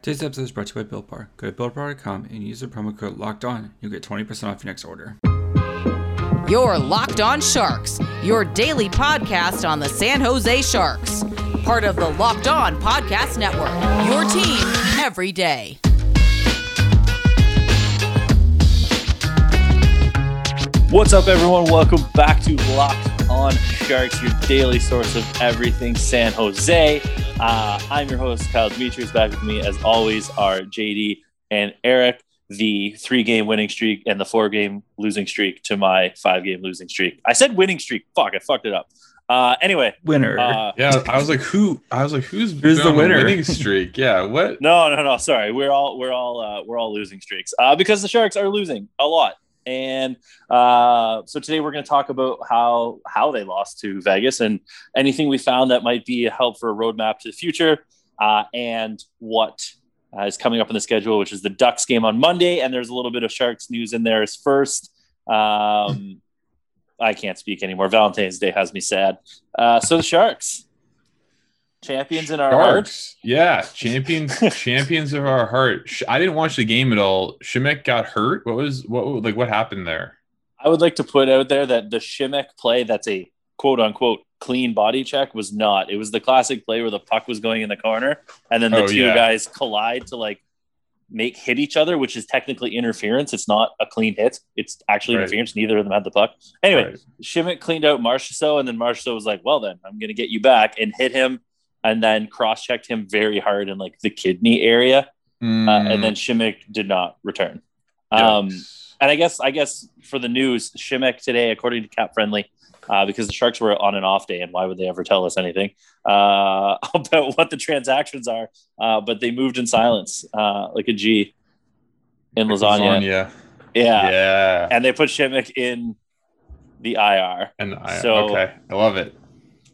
Today's episode is brought to you by Built Bar. Go to BuiltBar.com and use the promo code Locked On. You'll get 20% off your next order. Your Locked On Sharks, your daily podcast on the San Jose Sharks. Part of the Locked On Podcast Network. Your team every day. What's up, everyone? Welcome back to Locked On Sharks, your daily source of everything San Jose. Uh, I'm your host, Kyle Demetrius. Back with me, as always, are JD and Eric. The three game winning streak and the four game losing streak to my five game losing streak. I said winning streak. Fuck, I fucked it up. Uh, anyway, Winner. uh, Yeah, I was like, who? I was like, who's Who's the winner? Winning streak. Yeah. What? No, no, no. Sorry, we're all we're all uh, we're all losing streaks uh, because the Sharks are losing a lot. And uh, so today we're going to talk about how how they lost to Vegas and anything we found that might be a help for a roadmap to the future, uh, and what uh, is coming up in the schedule, which is the Ducks game on Monday. And there's a little bit of Sharks news in there as first. Um, I can't speak anymore. Valentine's Day has me sad. Uh, so the Sharks, champions in our hearts. Yeah, champions, champions of our heart. I didn't watch the game at all. Simek got hurt. What was what? Like what happened there? I would like to put out there that the Simek play that's a quote unquote clean body check was not. It was the classic play where the puck was going in the corner and then the Oh, two yeah. guys collide to like make hit each other, which is technically interference. It's not a clean hit. It's actually Right. interference. Neither of them had the puck. Anyway, Right. Simek cleaned out Marchessault and then Marchessault was like, well, then I'm going to get you back and hit him and then cross checked him very hard in like the kidney area. Uh, Mm, and then Simek did not return. Um, and I guess I guess for the news, Simek today, according to Cap Friendly, uh, because the Sharks were on an off day, and why would they ever tell us anything uh, about what the transactions are? Uh, but they moved in silence, uh, like a G in lasagna. Lasagna. Yeah. Yeah. and they put Simek in the IR. And I, So- okay, I love it.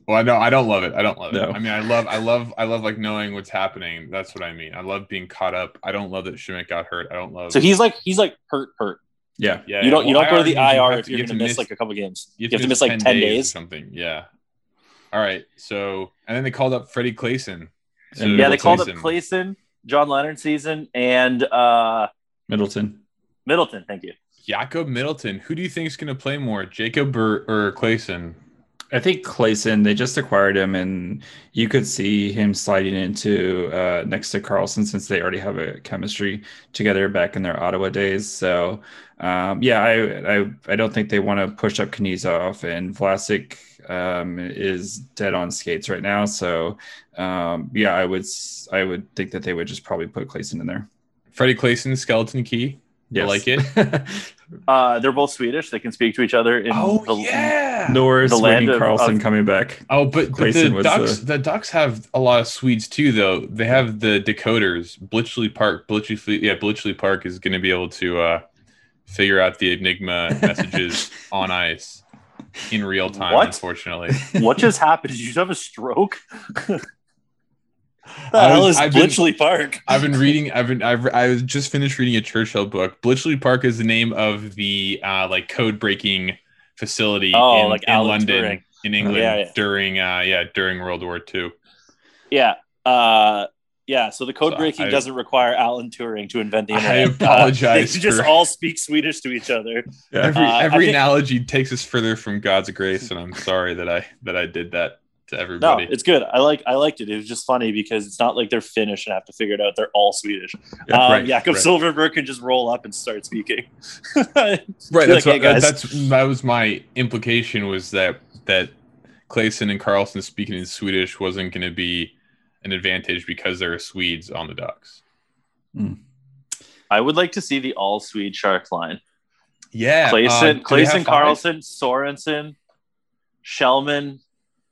Well, I know I don't love it. I don't love No. it. I mean, I love, I love, I love like knowing what's happening. That's what I mean. I love being caught up. I don't love that Simek got hurt. I don't love. So he's like he's like hurt, hurt. yeah. yeah, you don't you well, don't go to the means you IR if to- you're you going to miss, like a couple games. You have to miss like ten or days. something. Yeah. All right. So and then they called up Freddie Claesson. So Yeah, they called up Claesson. Claesson, John Leonard season, and uh, Middleton. Middleton. Thank you. Jacob Middleton. Who do you think is going to play more, Jacob or, or Claesson? I think Claesson, they just acquired him, and you could see him sliding into uh, next to Karlsson since they already have a chemistry together back in their Ottawa days. So, um, yeah, I, I I don't think they want to push up Knyzhov, and Vlasic um, is dead on skates right now. So, um, yeah, I would I would think that they would just probably put Claesson in there. Freddie Claesson, skeleton key. Yes. like it. Uh, they're both Swedish. They can speak to each other in Oh the, yeah. Norris, The land of- Karlsson of- coming back. Oh, but, but the Ducks, the- the Ducks have a lot of Swedes too, though. They have the Decoders, Bletchley Park. Bletchley, yeah, Bletchley Park is going to be able to uh, figure out the Enigma messages on ice in real time. What? Unfortunately, What just happened? Did you just have a stroke? I was- is I've been- Park? I've been reading. I've been. I've. I was just finished reading a Churchill book. Bletchley Park is the name of the uh, like code breaking facility Oh, in, like in London, Turing. in England Yeah, yeah. during uh, yeah during World War II. Yeah. Uh, yeah. So the code So breaking I- doesn't require Alan Turing to invent the I apologize Uh, they just for- all speak Swedish to each other. Yeah. every Uh, every think- analogy takes us further from God's grace, and I'm sorry that I that I did that to No, everybody. it's good. I like. I liked it. It was just funny because it's not like they're Finnish and have to figure it out. They're all Swedish. Yeah, um, right, Jakob right. Silfverberg can just roll up and start speaking. right. Be like, That's "Hey, that's that was my implication was that that Claesson and Karlsson speaking in Swedish wasn't going to be an advantage because there are Swedes on the Ducks. I would like to see the all Swede Shark line. Yeah, Claesson, uh, Claesson. Karlsson, Sorensen, Shellman.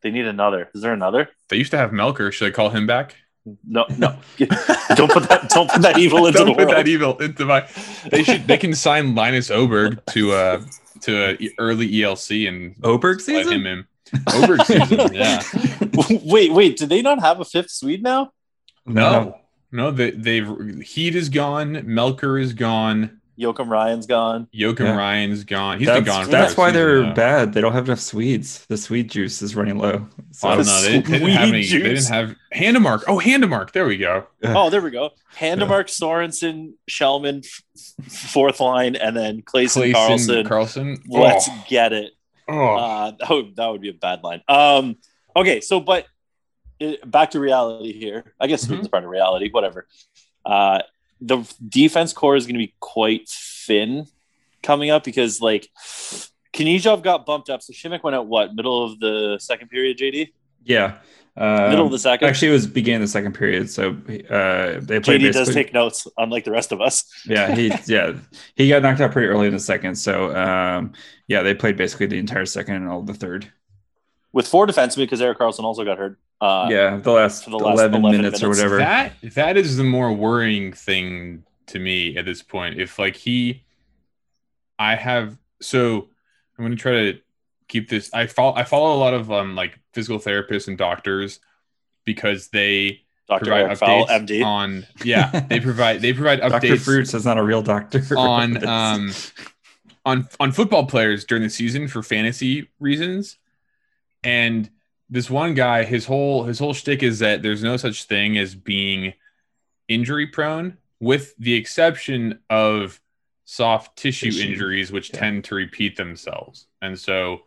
They need another. Is there another? They used to have Melker. Should I call him back? No, no. don't put that. Don't put that evil into Don't the put world. that evil into my. They should. They can sign Linus Oberg to uh to a early ELC and Oberg let season? him in. Oberg season, yeah. wait, wait. Do they not have a fifth Swede now? No, no, they they've Heat is gone, Melker is gone. Joakim Ryan's gone. Joakim Yeah. Ryan's gone. He's that's been gone. For that's why they're now. bad. They don't have enough Swedes. The Swede juice is running low. So I don't know. They, they didn't have any. Sweet They didn't juice. have Handemark. Oh, Handemark. There we go. Oh, there we go. Handemark, Sorensen, Shellman, f- f- fourth line, and then Claesson, Claesson Karlsson. Karlsson. Let's Oh, get it. oh. Uh, that would that would be a bad line. Um, okay, so but it, back to reality here. I guess Mhm. Sweden's part of reality. Whatever. Uh, the defense core is going to be quite thin coming up because like Knyzhov got bumped up. So Simek went out what middle of the second period. JD yeah. Um, middle of the second. Actually, it was beginning of the second period. So uh, they played JD does take notes, unlike the rest of us. yeah, he yeah he got knocked out pretty early in the second. So um, yeah, they played basically the entire second and all the third. With four defensemen because Erik Karlsson also got hurt. Uh, yeah, the last, the last 11, 11 minutes, or whatever. That that is the more worrying thing to me at this point. If like he, I have so I'm going to try to keep this. I follow I follow a lot of um like physical therapists and doctors because they Dr. provide Eric Fowl, updates MD. on yeah they provide they provide updates. Dr. updates Fruits is not a real doctor. on um on on football players during the season for fantasy reasons. And this one guy, his whole his whole shtick is that there's no such thing as being injury prone, with the exception of soft tissue, Tissue. injuries, which Yeah. tend to repeat themselves. And so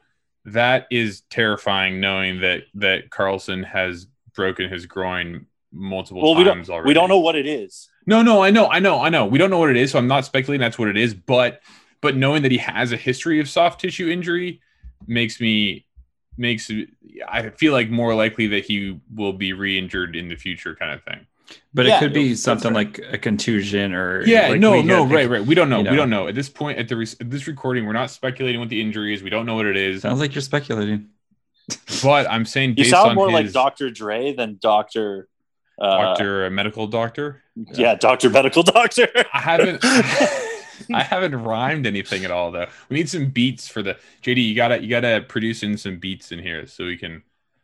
that is terrifying knowing that that Karlsson has broken his groin multiple well, we times don't already. we don't know what it is. No, no, I know, I know, I know. We don't know what it is, so I'm not speculating that's what it is. But but knowing that he has a history of soft tissue injury makes me makes I feel like more likely that he will be re-injured in the future, kind of thing. but Yeah, it could be that's something fair. like a contusion or Yeah, like no, no, got- right, right. We don't know. you We don't know at this point at the re- at this recording. We're not speculating what the injury is. We don't know what it is. Sounds like you're speculating. But I'm saying You based sound on more like Dr. Dre than Dr. Uh, doctor, a medical doctor. Yeah, Dr. Medical Doctor. I haven't. I haven't rhymed anything at all though. We need some beats for the JD. You gotta you gotta produce in some beats in here so we can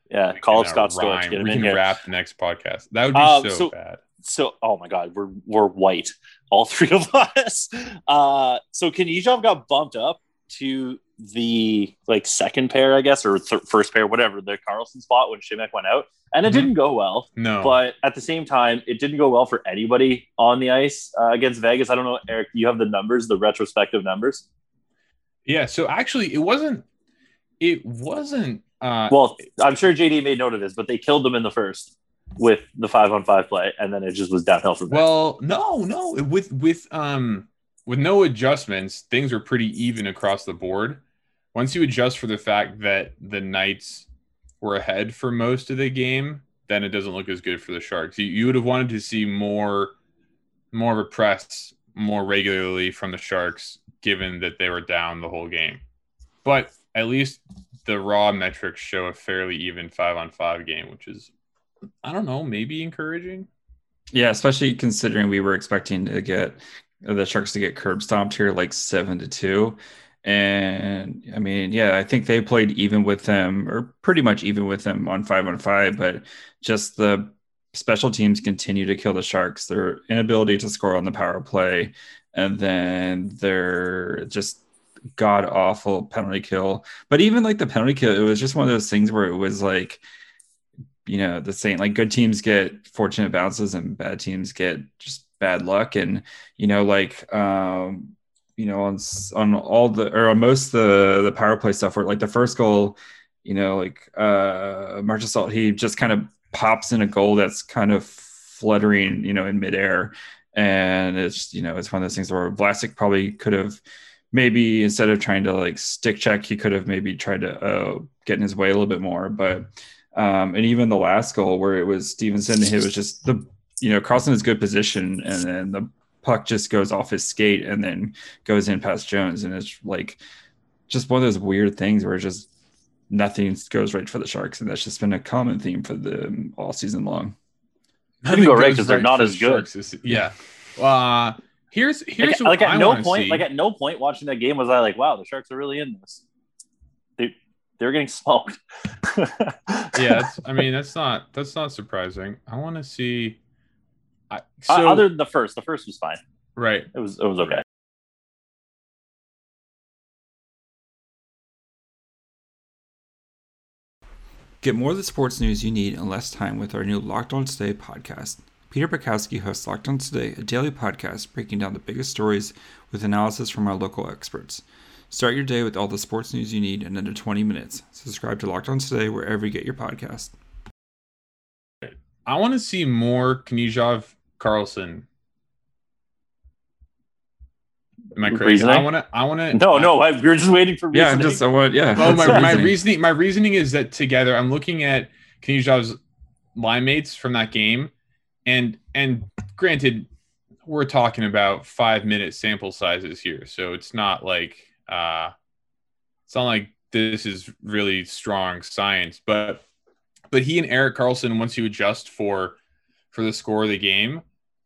yeah, we call up uh, Scott Storch. Get him We in can here. wrap the next podcast. That would be Um, so, so- bad. So, oh my God, we're we're white, all three of us. Uh, so Knyzhov got bumped up to the like second pair, I guess, or th- first pair, whatever, the Karlsson spot when Simek went out, and it Mhm. didn't go well. No, But at the same time, it didn't go well for anybody on the ice uh, against Vegas. I don't know, Eric. You have the numbers, the retrospective numbers. yeah. So actually, it wasn't. It wasn't. Uh, Well, I'm sure JD made note of this, but they killed them in the first with the five on five play, and then it just was downhill from there. well, no, no. With with um with no adjustments, things were pretty even across the board. Once you adjust for the fact that the Knights were ahead for most of the game, then it doesn't look as good for the Sharks. You, you would have wanted to see more more of a press more regularly from the Sharks, given that they were down the whole game. But at least the raw metrics show a fairly even five on five game, which is I don't know, maybe encouraging. Yeah, especially considering we were expecting to get the Sharks to get curb stomped here like seven to two. And I mean, yeah, I think they played even with them or pretty much even with them on five on five, but just the special teams continue to kill the Sharks. Their inability to score on the power play, and then their just god awful penalty kill. But even like the penalty kill, it was just one of those things where it was like, you know, the same like good teams get fortunate bounces and bad teams get just bad luck. And, you know, like um, you know, on on all the or on most the the power play stuff where like the first goal, you know, like uh Marchessault, he just kind of pops in a goal that's kind of fluttering, you know, in midair. And it's, you know, it's one of those things where Vlasic probably could have maybe instead of trying to like stick check, he could have maybe tried to uh, get in his way a little bit more. But um, and even the last goal where it was Stevenson, it was just the you know Karlsson is good position, and then the puck just goes off his skate and then goes in past Jones, and it's like just one of those weird things where just nothing goes right for the Sharks, and that's just been a common theme for them all season long. Couldn't go right goes 'cause they're not as the good. Sharks yeah. Uh, here's here's like, what like at I no point, see. like at no point watching that game was I like, wow, the Sharks are really in this. They they're getting smoked. yeah, that's, I mean that's not that's not surprising. I want to see. I, so, other than the first, the first was fine. Right. It was it was okay. Get more of the sports news you need in less time with our new Locked On Today podcast. Peter Bukowski hosts Locked On Today, a daily podcast breaking down the biggest stories with analysis from our local experts. Start your day with all the sports news you need in under 20 minutes. Subscribe to Locked On Today wherever you get your podcast. I want to see more Knyzhov Karlsson. Am I crazy? Reasoning? I want to. I want to. No, no, I, We're just waiting for Yeah, I'm just, I want, yeah. Well, my, the my reasoning. reasoning, my reasoning is that together, I'm looking at Knyzhov's line mates from that game, and and granted, we're talking about five minute sample sizes here, so it's not like uh, it's not like this is really strong science, but but he and Erik Karlsson, once you adjust for for the score of the game,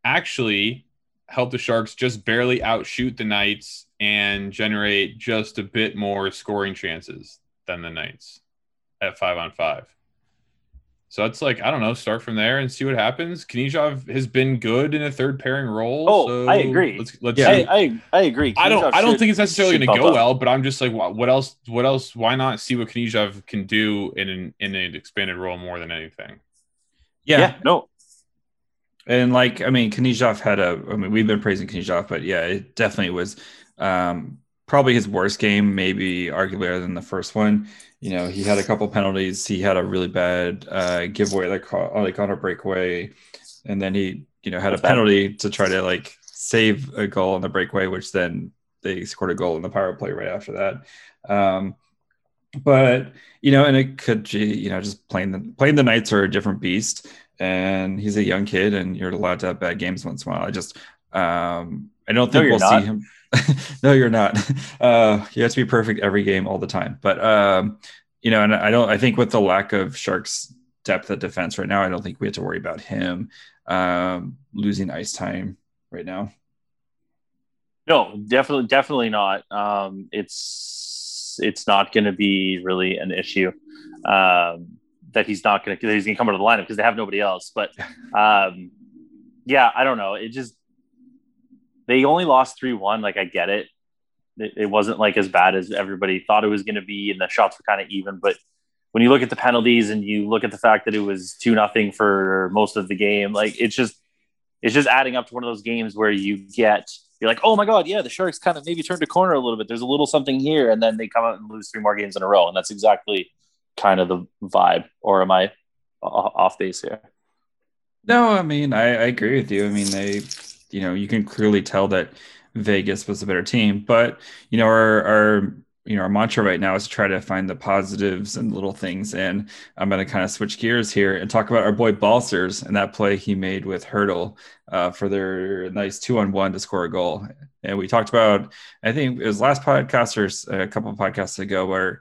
actually help the Sharks just barely outshoot the Knights and generate just a bit more scoring chances than the Knights at five on five. So it's like I don't know, start from there and see what happens. Knyzhov has been good in a third pairing role. Oh, so I agree. Let's let's Yeah. see. I, I, I agree. I don't. Knyzhov I don't should- think it's necessarily going to go up. well, but I'm just like, what, what else? What else? Why not see what Knyzhov can do in an in an expanded role more than anything? yeah. Yeah, no, And like, I mean, Knyzhov had a, I mean, we've been praising Knyzhov, but yeah, it definitely was um, probably his worst game, maybe arguably other than the first one. You know, he had a couple penalties. He had a really bad uh, giveaway, like, like on a breakaway. And then he, you know, had a penalty to try to like save a goal on the breakaway, which then they scored a goal in the power play right after that. Um, but you know, and it could, you know, just playing the playing the Knights are a different beast and he's a young kid and you're allowed to have bad games once in a while. I just um I don't think you're we'll not. see him. no, you're not. Uh you have to be perfect every game all the time. But um, you know, and I don't I think with the lack of Sharks depth at defense right now, I don't think we have to worry about him um losing ice time right now. no, definitely, definitely not. Um, it's it's not going to be really an issue um, that he's not going to he's going to come of the lineup because they have nobody else. But um, yeah, I don't know. It just they only lost three one. Like I get it. it. It wasn't like as bad as everybody thought it was going to be, and the shots were kind of even. But when you look at the penalties and you look at the fact that it was two nothing for most of the game, like it's just it's just adding up to one of those games where you get you're like, oh my god, yeah, the Sharks kind of maybe turned a corner a little bit. There's a little something here, and then they come out and lose three more games in a row, and that's exactly kind of the vibe. Or am I off base here? No, I mean, I, I agree with you. I mean, they, you know, you can clearly tell that Vegas was a better team, but you know, our, our, you know, our mantra right now is to try to find the positives and little things. And I'm going to kind of switch gears here and talk about our boy Balcers and that play he made with Hertl uh, for their nice two on one to score a goal. And we talked about, I think it was last podcast or a couple of podcasts ago where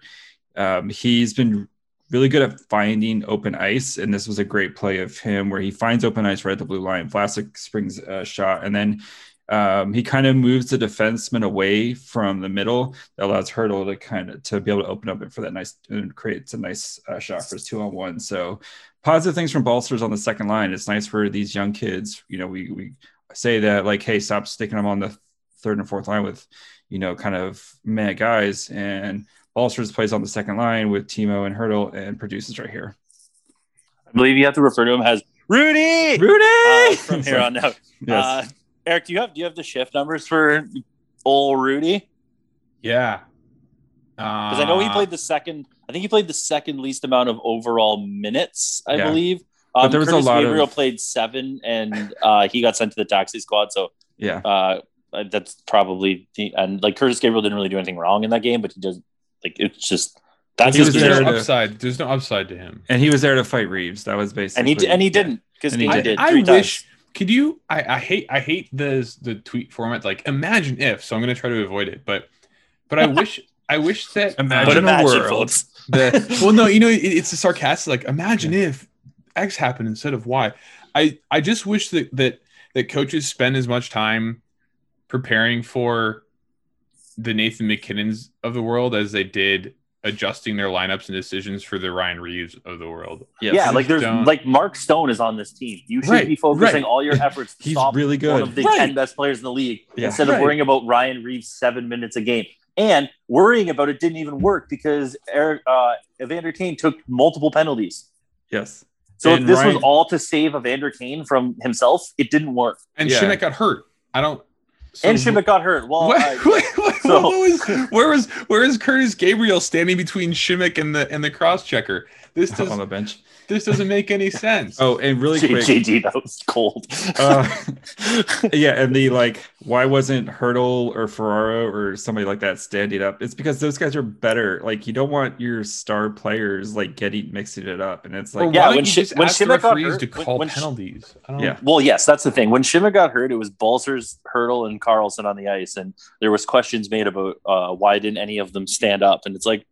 um, he's been really good at finding open ice. And this was a great play of him where he finds open ice right at the blue line. Vlasic springs a shot, and then um, he kind of moves the defenseman away from the middle. That allows Hertl to kind of to be able to open up it for that nice and creates a nice uh, shot for his two on one. So positive things from Balcers on the second line. It's nice for these young kids. You know, we we say that like, hey, stop sticking them on the third and fourth line with, you know, kind of mad guys and Balcers plays on the second line with Timo and Hertl and produces right here. I believe you have to refer to him as Rudy Rudy uh, from here on out. Yes. Uh, Eric, do you have do you have the shift numbers for old Rudy? Yeah. Because I know he played the second. I think he played the second least amount of overall minutes. I Yeah. believe. But Um, there was a Curtis lot of- Gabriel played seven, and uh, he got sent to the taxi squad. So yeah. uh, that's probably the, and like Curtis Gabriel didn't really do anything wrong in that game, but he does like it's just that's He his was There's there no to- upside. There's no upside to him. And he was there to fight Reaves. That was basically and he and he didn't because he he did. did I three wish. times. Could you? I, I hate. I hate the the tweet format. Like, imagine if. So I'm going to try to avoid it. But, but I wish. I wish that Imagine But a world. folks. the well no you know it, it's a sarcastic like imagine if x happened instead of y i i just wish that that that coaches spend as much time preparing for the nathan MacKinnons of the world as they did adjusting their lineups and decisions for the ryan Reaves of the world Yes. Yeah, like there's Don't- like Mark Stone is on this team. You should Right, be focusing right. all your efforts to He's stop really one good. of the Right. ten best players in the league Yeah. instead of Right. worrying about Ryan Reaves seven minutes a game. And worrying about it didn't even work because Eric uh, Evander Kane took multiple penalties. Yes. So And if this Ryan- was all to save Evander Kane from himself, it didn't work. And Yeah. Schmidt got hurt. I don't. So and Schmidt got hurt. Well, What, I- what, what- so- what was where was where is Curtis Gabriel standing between Simek and the and the cross checker? This on the bench. This doesn't make any sense. Oh, and really J- quick. JD, that was cold. Uh, yeah, and the like, why wasn't Hertl or Ferraro or somebody like that standing up? It's because those guys are better. Like, you don't want your star players like getting mixing it up, and it's Or like, Yeah, why when don't you Shi- just when ask the Schmidt got hurt- to when- call when Sch- penalties? I don't, Yeah. Well, yes, that's the thing. When Schmidt got hurt, it was Balcers, Hertl, and Karlsson on the ice, and there was questions made about uh, why didn't any of them stand up? And it's like,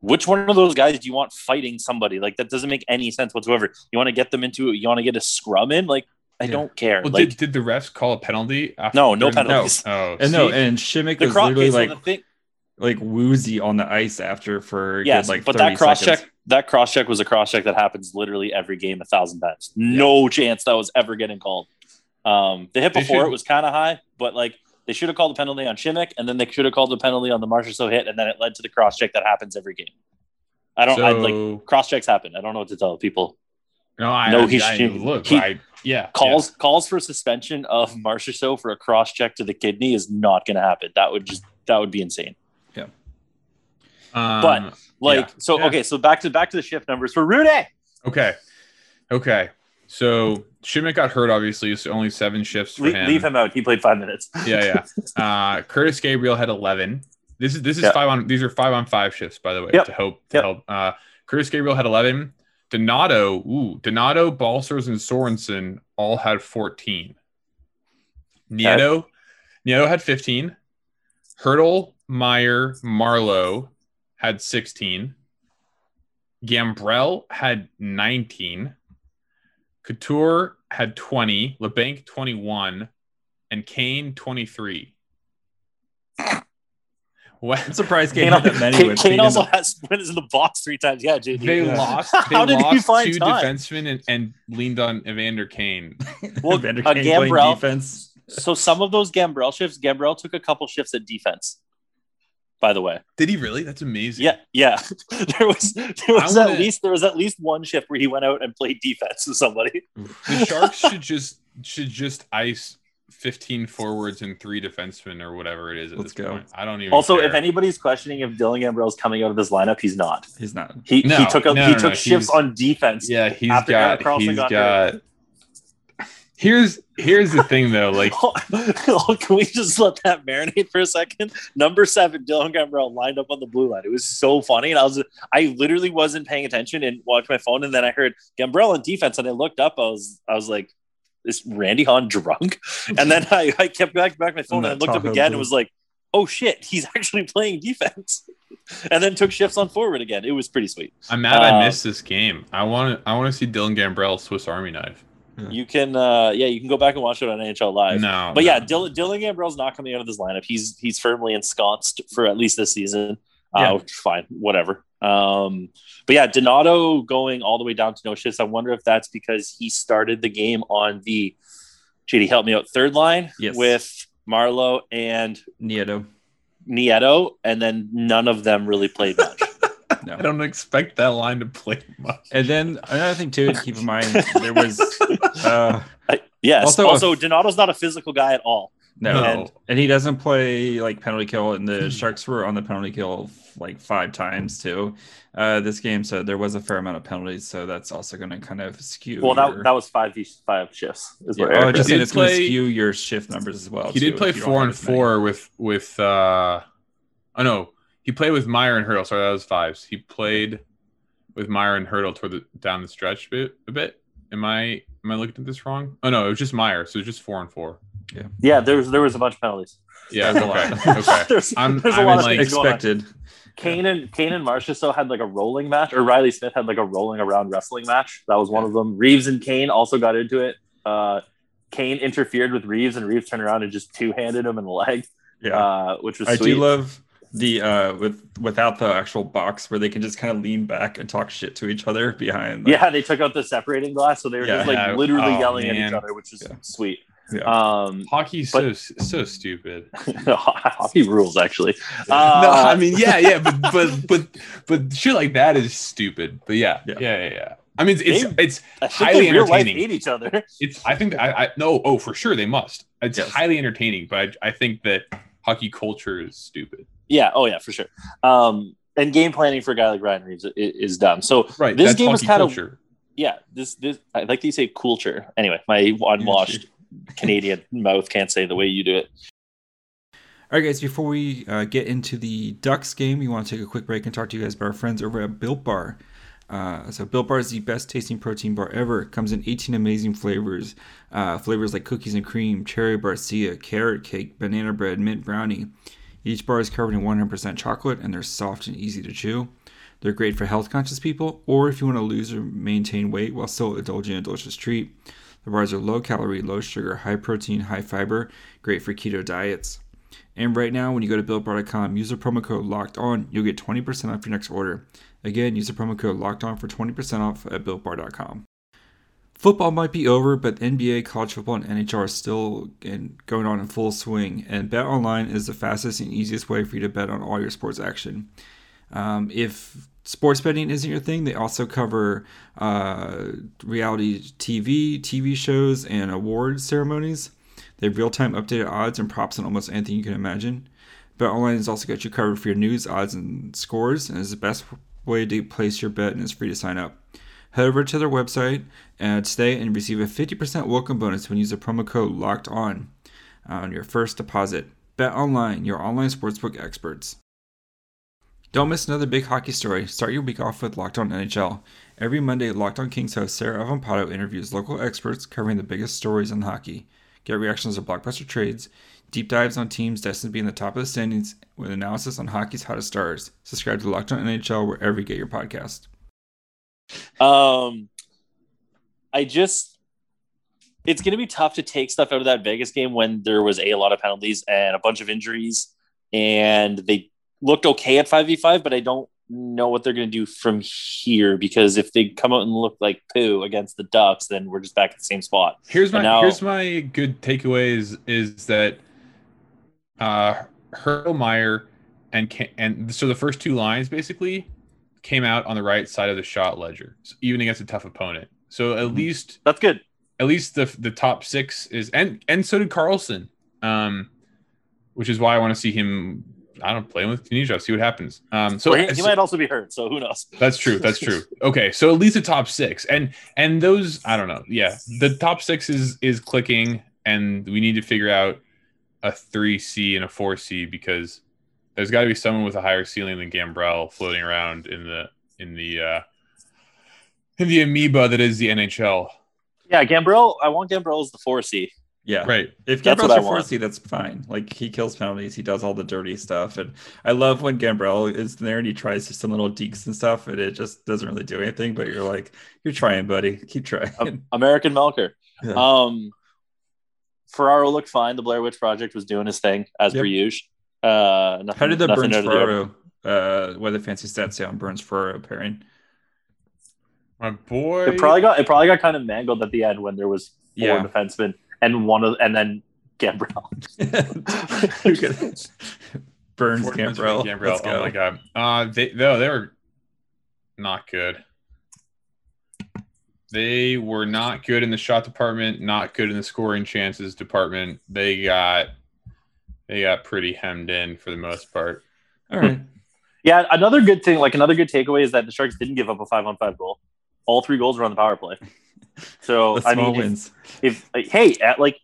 which one of those guys do you want fighting somebody? Like that doesn't make any sense whatsoever. You want to get them into you want to get a scrum in? Like I Yeah. don't care. Well, like did, did the refs call a penalty? After no, no during the- penalties. Oh, and no, and Simek The was cross literally like thing, like woozy on the ice after for a yes, good, like but that cross seconds. check, that cross check was a cross check that happens literally every game a thousand times. No chance that was ever getting called. Um, the hit before should- it was kind of high, but like they should have called the penalty on Simek, and then they should have called the penalty on the Marchessault hit, and then it led to the cross check that happens every game. I don't I, like cross checks happen. I don't know what to tell people. No, I No, he I, look, he- I yeah, Calls calls for suspension of Marchessault for a cross check to the kidney is not going to happen. That would just that would be insane. yeah. Um, But- Like Yeah. so, Yeah. okay. So back to back to the shift numbers for Rudy. okay, okay. So Schmidt got hurt. Obviously, so only seven shifts for Le- him. leave him out. He played five minutes. Yeah, yeah. Uh, Curtis Gabriel had eleven. This is this is Yeah. five on. These are five on five shifts, by the way. Yep. To help to Yep. help. Uh, Curtis Gabriel had eleven. Donato, ooh, Donato, Balcers, and Sorensen all had fourteen. Nieto, Nieto had fifteen. Hertl, Meier, Marleau had sixteen. Gambrell had nineteen. Couture had twenty. Labanc twenty-one and Kane 23. I'm What? surprised Kane Kane, had that many. Kane, with Kane also in the- has wins in the box three times. Yeah, JD. They Yeah. lost. They How did he lost find two time? defensemen and, and leaned on Evander Kane. Well, Vander uh, Kane playing Gambrell- defense. So some of those Gambrell shifts, Gambrell took a couple shifts at defense. By the way, Did he really? That's amazing. yeah, yeah. there was there was wanna- at least there was at least one shift where he went out and played defense with somebody. The Sharks should just should just ice 15 forwards and three defensemen or whatever it is at Let's this go. point. I don't even Also, care. if anybody's questioning if Dylan Gambrell's coming out of this lineup, he's not. He's not. He No, he took a, no, he no, took no, shifts on defense. yeah, he's after Erik got Karlsson he's got got Here's here's the thing though, like Can we just let that marinate for a second? Number seven, Dylan Gambrell lined up on the blue line. It was so funny, and I was I literally wasn't paying attention and watched my phone, and then I heard Gambrell on defense, and I looked up. I was I was like, "Is Randy Hahn drunk?" And then I, I kept back back my phone, On and I looked up Tahoe again, and was like, "Oh shit, he's actually playing defense." And then took shifts on forward again. It was pretty sweet. I'm mad Uh, I missed this game. I want to I want to see Dylan Gambrell Swiss Army knife. You can, uh, yeah, you can go back and watch it on NHL Live. No, But no. yeah, Dylan, Dylan Gambrell's not coming out of this lineup. He's he's firmly ensconced for at least this season. Yeah. Uh, which is fine, whatever. Um, but yeah, Donato going all the way down to no shifts. I wonder if that's because he started the game on the JD help me out third line Yes. with Marleau and Nieto. Nieto, and then none of them really played much. No. I don't expect that line to play much. And then another thing too to keep in mind, there was uh I- yes. Also, Also, a- Donato's not a physical guy at all. no, No. And, and he doesn't play like penalty kill, and the Sharks were on the penalty kill like five times too. Uh, this game, so there was a fair amount of penalties, so that's also going to kind of skew. Well, that, your- that was five five shifts. Is yeah, what oh, just He saying did it's going to skew your shift numbers as well. He too, did play if you don't four have and four with with uh oh no, he played with Meier and Hertl. Sorry, that was fives. He played with Meier and Hertl toward the down the stretch a bit a bit. Am I am I looking at this wrong? Oh no, it was just Meier, so it was just four and four. Yeah, Yeah. there was there was a bunch of penalties. Yeah, There's a lot. okay. okay. there's, I'm- there's a I'm lot of like, things going on. expected. Kane and Kane and Marchessault had like a rolling match, or Reilly Smith had like a rolling around wrestling match. That was one of them. Reaves and Kane also got into it. Uh, Kane interfered with Reaves, and Reaves turned around and just two handed him in the leg, Yeah, uh, which was I sweet. do love the uh with without the actual box where they can just kind of lean back and talk shit to each other behind. like- yeah, they took out the separating glass, so they were Yeah. just like Yeah. literally Oh, yelling at each other, which is Yeah. sweet. Yeah. Um, Hockey's But- so so stupid. hockey rules, actually. no, Uh, I mean, yeah, yeah, but but but but shit like that is stupid. But yeah, Yeah. yeah, yeah, yeah. I mean, it's They- it's I highly in real life entertaining. hate each other. it's. I think I, I no. Oh, for sure they must. It's Yes. highly entertaining, but I, I think that hockey culture is stupid. Yeah. Oh, yeah, for sure. Um, and game planning for a guy like Ryan Reaves is, is dumb. So Right. This game was kinda- culture. yeah, this this I like to say culture. Anyway, my unwashed Canadian mouth can't say the way you do it. All right, guys, before we uh, get into the Ducks game, we want to take a quick break and talk to you guys about our friends over at Built Bar. Uh, so, Built Bar is the best tasting protein bar ever. It comes in 18 amazing flavors. Uh, flavors like cookies and cream, cherry barcia, carrot cake, banana bread, mint brownie. Each bar is covered in 100% chocolate and they're soft and easy to chew. They're great for health conscious people or if you want to lose or maintain weight while still indulging in a delicious treat. The bars are low calorie, low sugar, high protein, high fiber, great for keto diets. And right now, when you go to BuiltBar.com, use the promo code Locked On. You'll get 20% off your next order. Again, use the promo code Locked On for 20% off at BuiltBar.com. Football might be over, but NBA, college football, and NHL are still in, going on in full swing. And Bet Online is the fastest and easiest way for you to bet on all your sports action. Um, if sports betting isn't your thing, they also cover uh, reality TV, TV shows, and award ceremonies. They have real time updated odds and props on almost anything you can imagine. Bet Online has also got you covered for your news, odds, and scores, and is the best way to place your bet and it's free to sign up. Head over to their website uh, today and receive a 50% welcome bonus when you use the promo code LOCKED ON on your first deposit. Bet online, your online sportsbook experts. Don't miss another big hockey story. Start your week off with Locked On NHL. Every Monday, Locked On Kings host Sarah Avampado interviews local experts covering the biggest stories in hockey. Get reactions to blockbuster trades, deep dives on teams destined to be in the top of the standings, with analysis on hockey's hottest stars. Subscribe to Locked On NHL wherever you get your podcast. Um, I just, it's going to be tough to take stuff out of that Vegas game when there was a, a lot of penalties and a bunch of injuries, and they looked okay at five v five, but I don't know what they're going to do from here because if they come out and look like poo against the Ducks, then we're just back at the same spot. Here's my now- here's my good takeaways is, that uh Hurlmeyer and and so the first two lines basically came out on the right side of the shot ledger, so even against a tough opponent. So at least That's good. at least the the top six is and and so did Karlsson, um, which is why I want to see him. I don't play with Tunisia. See what happens. Um, so So he, he might also be hurt, so who knows? that's true. That's true. Okay, so at least the top six, and and those I don't know. Yeah, the top six is is clicking, and we need to figure out a three C and a four C because there's got to be someone with a higher ceiling than Gambrell floating around in the in the uh, in the amoeba that is the NHL. Yeah, Gambrell. I want Gambrell as the four C. Yeah. Right. If That's Gambrell's what your 4C, that's fine. Like he kills penalties, he does all the dirty stuff, and I love when Gambrell is there and he tries just some little deeks and stuff, and it just doesn't really do anything. But you're like, you're trying, buddy. Keep trying. American Melker. Yeah. Um, Ferraro looked fine. The Blair Witch Project was doing his thing as Yep. per usual. Uh, nothing, How did the Burns out of the ordinary. Ferraro? Uh, what the fancy stats say on Burns Ferraro pairing? My boy. It probably got it probably got kind of mangled at the end when there was four Yeah. defensemen and one of and then Gambrell. Burns Fort Gambrell. Benjamin Let's go. Oh my god. Uh they no, they were not good. They were not good in the shot department, not good in the scoring chances department. They got they got pretty hemmed in for the most part. All right. Yeah, another good thing, like another good takeaway, is that the Sharks didn't give up a five on five goal. All three goals were on the power play. So The I small mean, wins. if, like, hey, at like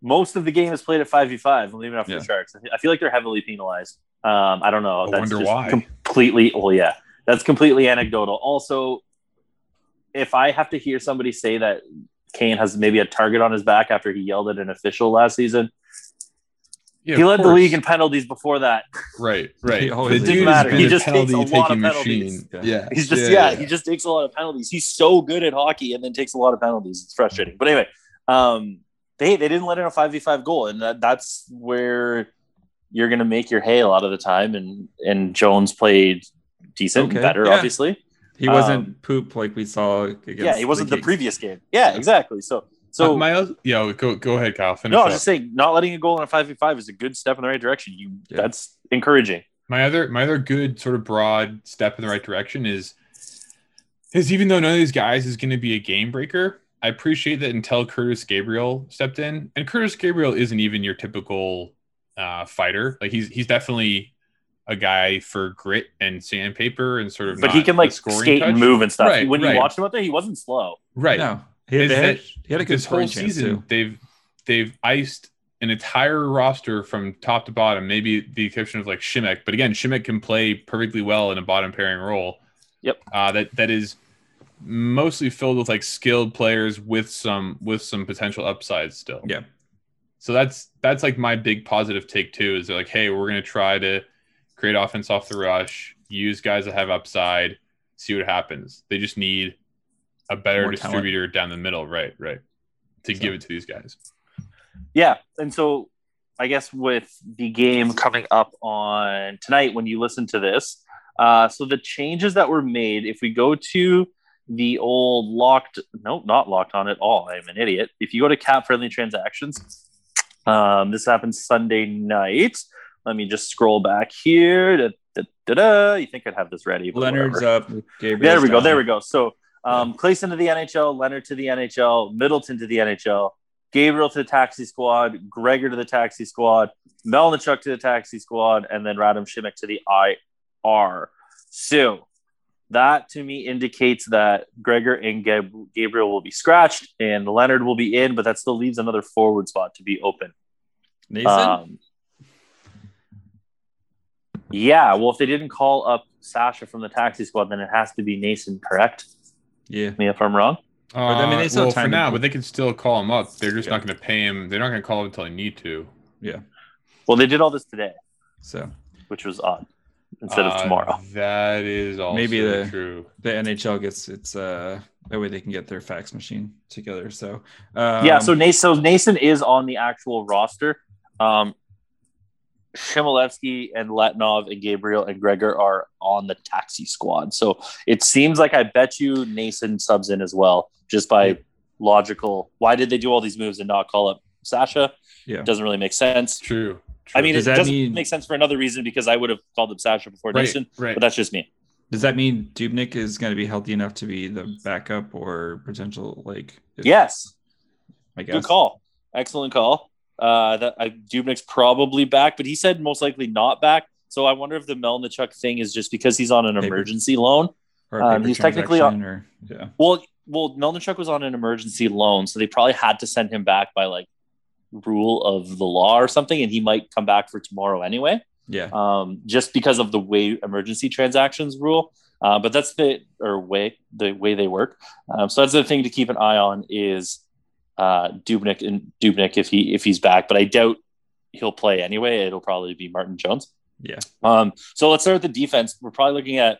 most of the game is played at five v five. I'm leaving it up Yeah. the Sharks. I feel like they're heavily penalized. Um, I don't know. I That's wonder just why. Completely. Well, yeah, that's completely anecdotal. Also, if I have to hear somebody say that Kane has maybe a target on his back after he yelled at an official last season, Yeah, he of led the league in penalties before that. right, right. He always the does. dude Doesn't matter. He just takes a lot of penalties. machine. Yeah. Yeah. He's just yeah, he just takes a lot of penalties. He's so good at hockey and then takes a lot of penalties. It's frustrating. But anyway, um, they they didn't let in a five v five goal, and that, that's where you're going to make your hay a lot of the time. And and Jones played decent, Okay, better, yeah. obviously. He wasn't um, poop like we saw. Against yeah, he wasn't the Kings. previous game. Yeah, Yeah. exactly. So So Uh, my oth- yeah, go go ahead, Kyle. Finish no, I up. was just saying, not letting a goal in a five v five is a good step in the right direction. You Yeah. that's encouraging. my other my other good sort of broad step in the right direction is is even though none of these guys is going to be a game breaker, I appreciate that until Curtis Gabriel stepped in, and Curtis Gabriel isn't even your typical uh, fighter. Like he's he's definitely a guy for grit and sandpaper and sort of. But he can like scoring skate and move and stuff. Right, when right. you watched him out there, he wasn't slow. Right. No, he, Is they had, that he had a good this whole season too. they've they've iced an entire roster from top to bottom, maybe the exception of like Shimek. But again, Shimek can play perfectly well in a bottom pairing role. Yep. Uh, that that is mostly filled with like skilled players with some with some potential upsides still. Yeah. So that's that's like my big positive take too. Is they're like, hey, we're gonna try to create offense off the rush, use guys that have upside, see what happens. They just need a better More talent. distributor down the middle, right? Right. To So- give it to these guys. Yeah, and so I guess with the game coming up on tonight, when you listen to this, uh, so the changes that were made, if we go to the old locked, no, not locked on at all. I'm an idiot. If you go to cap friendly transactions, um, this happened Sunday night. Let me just scroll back here. Da, da, da, da. You think I'd have this ready? Leonard's whatever. up. Gabriel's There we go. down. There we go. So um, Claesson to the NHL, Leonard to the NHL, Middleton to the NHL, Gabriel to the taxi squad, Gregor to the taxi squad, Melnichuk to the taxi squad, and then Radim Simek to the IR. So that to me indicates that Gregor and Gab- Gabriel will be scratched and Leonard will be in, but that still leaves another forward spot to be open. Nathan. Um, yeah, well, if they didn't call up Sasha from the taxi squad, then it has to be Nason, correct? Yeah. Me if I'm wrong. I mean, they still well, time for to- now, but they can still call him up. They're just Yeah. not going to pay him. They're not going to call him until they need to. Yeah. Well, they did all this today, So which was odd instead Uh, of tomorrow. That is also Maybe the- true. the NHL gets its uh that way they can get their fax machine together. So um, yeah, so Nason, so Nason is on the actual roster. Um, Chmelevski and Letunov and Gabriel and Gregor are on the taxi squad. So it seems like I bet you Nason subs in as well, just by logical. Why did they do all these moves and not call up Sasha? Yeah. It Doesn't really make sense. True. I mean, Does it doesn't mean- make sense for another reason because I would have called up Sasha before right, Nason, right. but that's just me. does that mean Dubnyk is going to be healthy enough to be the backup or potential like? if- Yes, I guess. good call. Excellent call. Uh, that I, Dubnyk's probably back, but he said most likely not back. So I wonder if the Melnichuk thing is just because he's on an Paper. emergency loan. Um, he's technically on- or yeah. Well, well, Melnichuk was on an emergency loan, so they probably had to send him back by like rule of the law or something, and he might come back for tomorrow anyway. Yeah. um, just because of the way emergency transactions rule. Uh, but that's the or way the way they work. Um, so that's the thing to keep an eye on is uh, Dubnyk and Dubnyk if he if he's back. But I doubt he'll play anyway. It'll probably be Martin Jones. Yeah. Um, so let's start with the defense. We're probably looking at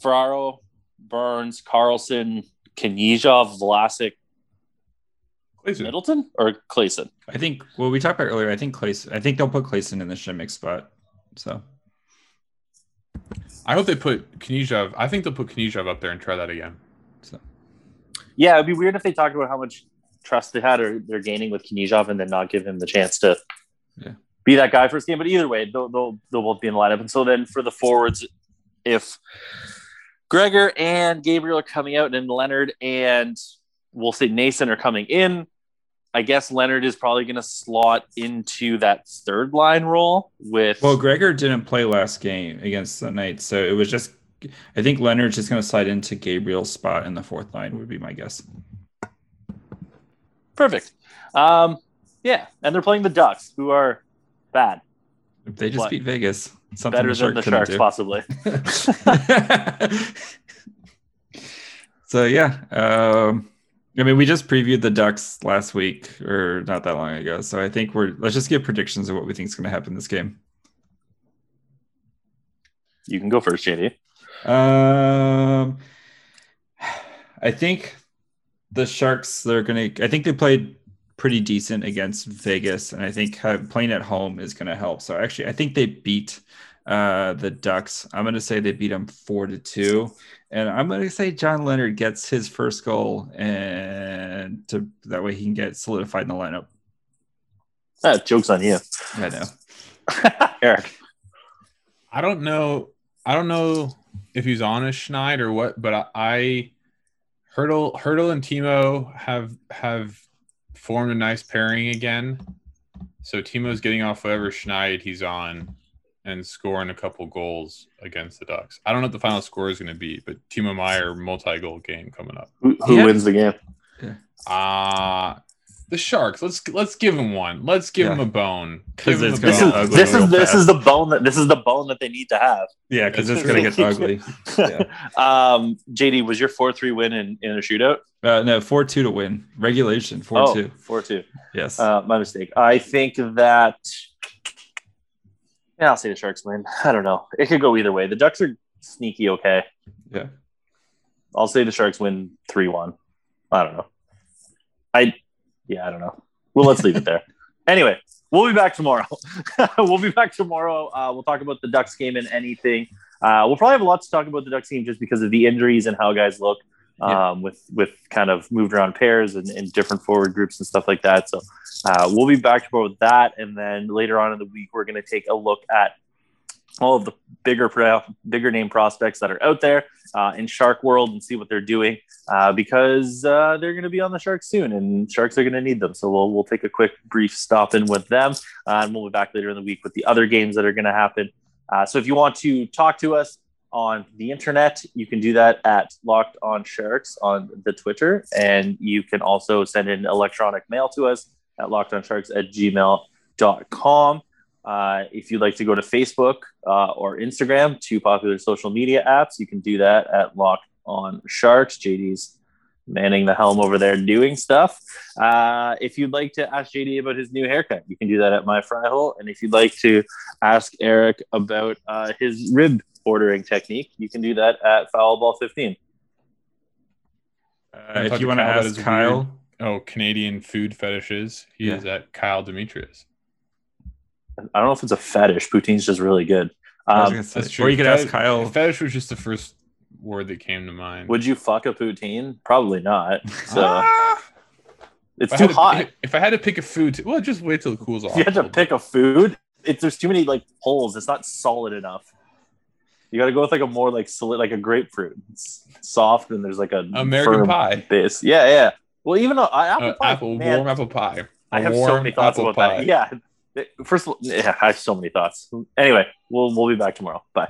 Ferraro, Burns, Karlsson, Knyzhov, Vlasic, Claesson. Middleton, or Claesson. I think well we talked about earlier. I think Claesson. I think they'll put Claesson in the Simek spot. So I hope they put Knyzhov. I think they'll put Knyzhov up there and try that again. so Yeah, it'd be weird if they talked about how much trust they had or they're gaining with Knyzhov and then not give him the chance to Yeah. be that guy first game. But either way, they'll, they'll, they'll both be in the lineup. And so then for the forwards, if Gregor and Gabriel are coming out and Leonard and we'll say Nason are coming in, I guess Leonard is probably going to slot into that third line role with. well, Gregor didn't play last game against the Knights, so it was just. I think Leonard's just going to slide into Gabriel's spot in the fourth line. Would be my guess. Perfect. Um, yeah. And they're playing the Ducks, who are bad, If they just What? beat Vegas, something better than the Sharks, do. possibly. so yeah, um, I mean, we just previewed the Ducks last week, or not that long ago. So I think we're let's just give predictions of what we think is going to happen this game. You can go first, JD. Um, I think the Sharks. They're going to. I think they played pretty decent against Vegas, and I think have, playing at home is going to help. So actually, I think they beat uh, the Ducks. I'm going to say they beat them four to two, and I'm going to say John Leonard gets his first goal, and to that way he can get solidified in the lineup. Ah, joke's on you, I know. Eric. I don't know. I don't know if he's on a Schneid or what, but I, I Hertl Hertl and Timo have have formed a nice pairing again. So Timo's getting off whatever Schneid he's on and scoring a couple goals against the Ducks. I don't know what the final score is going to be, but Timo Meier multi-goal game coming up. Who, who Yeah. wins the game? Uh the Sharks. Let's let's give him one. Let's give Yeah. him a bone. 'Cause Give him it's gonna This is bone. ugly this is this fast. is the bone that this is the bone that they need to have. Yeah, because it's going to get ugly. Yeah. um, JD, was your four three win in, in a shootout? Uh, no, four two to win regulation. Four oh, two. 4-2. Yes. Uh, my mistake. I think that. Yeah, I'll say the Sharks win. I don't know. It could go either way. The Ducks are sneaky okay. yeah. I'll say the Sharks win 3 1. I don't know. I, yeah, I don't know. Well, let's leave it there. Anyway, we'll be back tomorrow. we'll be back tomorrow. Uh, we'll talk about the Ducks game and anything. Uh, we'll probably have a lot to talk about the Ducks game just because of the injuries and how guys look um, Yeah. with with kind of moved around pairs and, and different forward groups and stuff like that. So uh, we'll be back tomorrow with that, and then later on in the week, we're going to take a look at all of the bigger bigger name prospects that are out there uh, in Shark World and see what they're doing uh, because uh, they're going to be on the Sharks soon, and Sharks are going to need them. So we'll we'll take a quick brief stop in with them, uh, and we'll be back later in the week with the other games that are going to happen. Uh, so if you want to talk to us on the internet, you can do that at Locked On Sharks on the Twitter, and you can also send in electronic mail to us at lockedonsharks at gmail.com. Uh, if you'd like to go to Facebook uh, or Instagram, two popular social media apps, you can do that at Lock On Sharks. JD's manning the helm over there doing stuff. Uh, if you'd like to ask JD about his new haircut, you can do that at My Fry Hole. And if you'd like to ask Eric about uh, his rib ordering technique, you can do that at Foulball15. Uh, if you want to Kyle ask his Kyle, Oh, Canadian food fetishes. He Yeah. is at Kyle Demetrius. I don't know if it's a fetish. Poutine's just really good. Um, say- That's true. or you could ask Kyle. Fetish was just the first word that came to mind. would you fuck a poutine? Probably not. So Ah! it's If too had to- hot. if I had to pick a food, well, just wait till it cools off. If you had to pick a food, it's there's too many like holes. It's not solid enough. You got to go with like a more like solid, like a grapefruit. It's soft and there's like a American firm pie. base. Yeah, yeah. Well, even though I, apple Uh, apple man, warm apple pie. I A have so many thoughts about pie. that. Yeah. First of all, yeah, I have so many thoughts. Anyway, we'll we'll be back tomorrow. Bye.